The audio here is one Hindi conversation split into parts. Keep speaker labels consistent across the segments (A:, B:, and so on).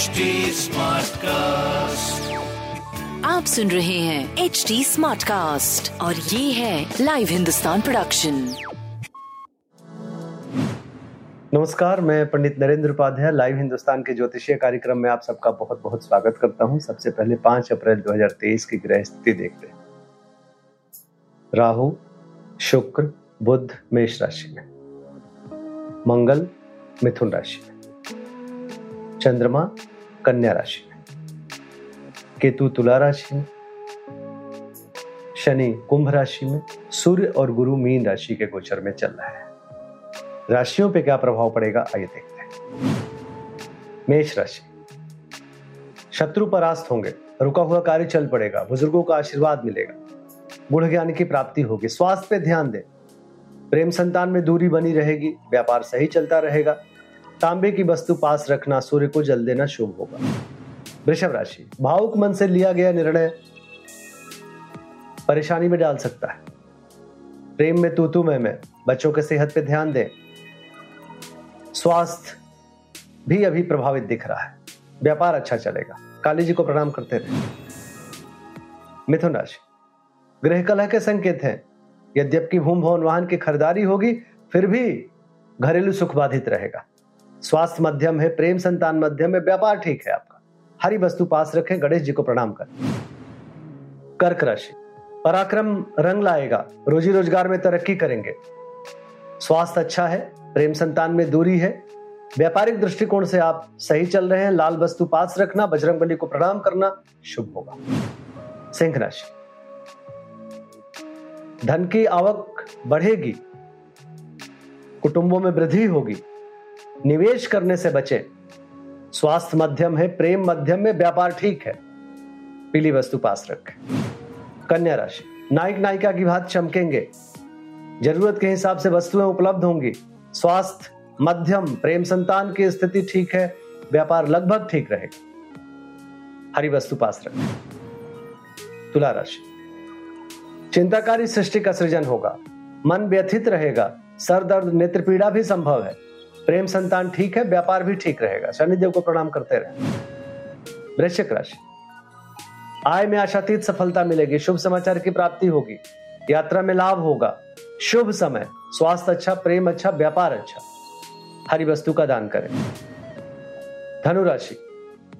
A: HD Smartcast.
B: आप सुन रहे हैं एच डी स्मार्ट कास्ट और ये है लाइव हिंदुस्तान प्रोडक्शन
C: नमस्कार मैं पंडित नरेंद्र उपाध्याय लाइव हिंदुस्तान के ज्योतिषीय कार्यक्रम में आप सबका बहुत बहुत स्वागत करता हूँ। सबसे पहले 5 अप्रैल 2023 की ग्रह स्थिति देखते हैं। राहु शुक्र बुध मेष राशि में। मंगल मिथुन राशि में। चंद्रमा, कन्या राशि में। केतु तुला राशि में, शनि कुंभ राशि में, सूर्य और गुरु मीन राशि के गोचर में चल रहा है। राशियों पे क्या प्रभाव पड़ेगा, आइए देखते हैं। मेष राशि। शत्रु परास्त होंगे, रुका हुआ कार्य चल पड़ेगा, बुज़ुर्गों का आशीर्वाद मिलेगा। गुण ज्ञान की प्राप्ति होगी, स्वास्थ्य पे ध्यान दें। प्रेम संतान में दूरी बनी रहेगी, व्यापार सही चलता रहेगा। तांबे की वस्तु पास रखना सूर्य को जल देना शुभ होगा। वृषभ राशि, भावुक मन से लिया गया निर्णय परेशानी में डाल सकता है। प्रेम में तूतु में में बच्चों के सेहत पे ध्यान दें। स्वास्थ्य भी अभी प्रभावित दिख रहा है। व्यापार अच्छा चलेगा। काली जी को प्रणाम करते रहे। मिथुन राशि गृह कलह के संकेत हैं। यद्यपि भूम भवन वाहन की खरीदारी होगी, फिर भी घरेलू सुख बाधित रहेगा। स्वास्थ्य मध्यम है, प्रेम संतान मध्यम है, व्यापार ठीक है आपका। हरी वस्तु पास रखें, गणेश जी को प्रणाम करें। कर्क राशि, पराक्रम रंग लाएगा, रोजी रोज़गार में तरक्की करेंगे। स्वास्थ्य अच्छा है, प्रेम संतान में दूरी है, व्यापारिक दृष्टिकोण से आप सही चल रहे हैं, लाल वस्तु पास रखना, बजरंग बली को प्रणाम करना शुभ होगा। सिंह राशि, धन की आवक बढ़ेगी, कुटुंबों में वृद्धि होगी निवेश करने से बचे। स्वास्थ्य मध्यम है, प्रेम मध्यम में व्यापार ठीक है। पीली वस्तु पास रखें। कन्या राशि। नायक नायिका की बात चमकेंगे। ज़रूरत के हिसाब से वस्तुएँ उपलब्ध होंगी। स्वास्थ्य मध्यम, प्रेम संतान की स्थिति ठीक है, व्यापार लगभग ठीक रहेगा। हरी वस्तु पास रखें। तुला राशि। चिंताकारी सृष्टि का सृजन होगा। मन व्यथित रहेगा। सर दर्द नेत्र पीड़ा भी संभव है। प्रेम संतान ठीक है, व्यापार भी ठीक रहेगा। शनिदेव को प्रणाम करते रहे। वृश्चिक राशि। आय में आशातीत सफलता मिलेगी, शुभ समाचार की प्राप्ति होगी, यात्रा में लाभ होगा, शुभ समय, स्वास्थ्य अच्छा प्रेम अच्छा व्यापार अच्छा। हरी वस्तु का दान करें। धनु राशि।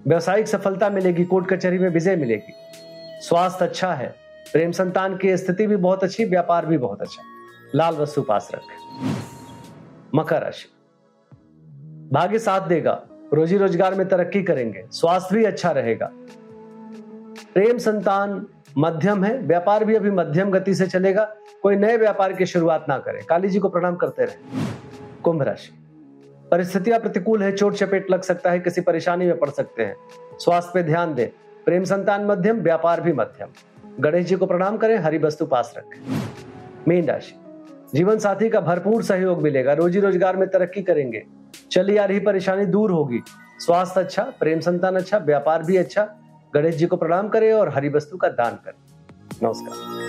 C: व्यवसायिक सफलता मिलेगी, कोर्ट कचहरी में विजय मिलेगी। स्वास्थ्य अच्छा है, प्रेम संतान की स्थिति भी बहुत अच्छी, व्यापार भी बहुत अच्छा। लाल वस्तु पास रखें। मकर राशि। भाग्य साथ देगा, रोजी रोज़गार में तरक्की करेंगे, स्वास्थ्य भी अच्छा रहेगा। प्रेम संतान मध्यम है, व्यापार भी अभी मध्यम गति से चलेगा, कोई नए व्यापार की शुरुआत ना करें। काली जी को प्रणाम करते रहे। कुंभ राशि। परिस्थितियाँ प्रतिकूल है, चोट चपेट लग सकता है, किसी परेशानी में पड़ सकते हैं। स्वास्थ्य पे ध्यान दें। प्रेम संतान मध्यम, व्यापार भी मध्यम। गणेश जी को प्रणाम करें, हरी वस्तु पास रखें। मीन राशि। जीवन साथी का भरपूर सहयोग मिलेगा, रोजी रोज़गार में तरक्की करेंगे। चली आ रही परेशानी दूर होगी। स्वास्थ्य अच्छा प्रेम संतान अच्छा व्यापार भी अच्छा। गणेश जी को प्रणाम करें और हरी वस्तु का दान करें। नमस्कार।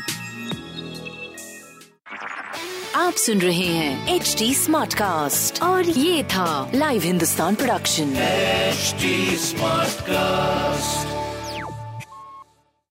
B: आप सुन रहे हैं एच डी स्मार्ट कास्ट और ये था live Hindustan production
A: smart Smartcast.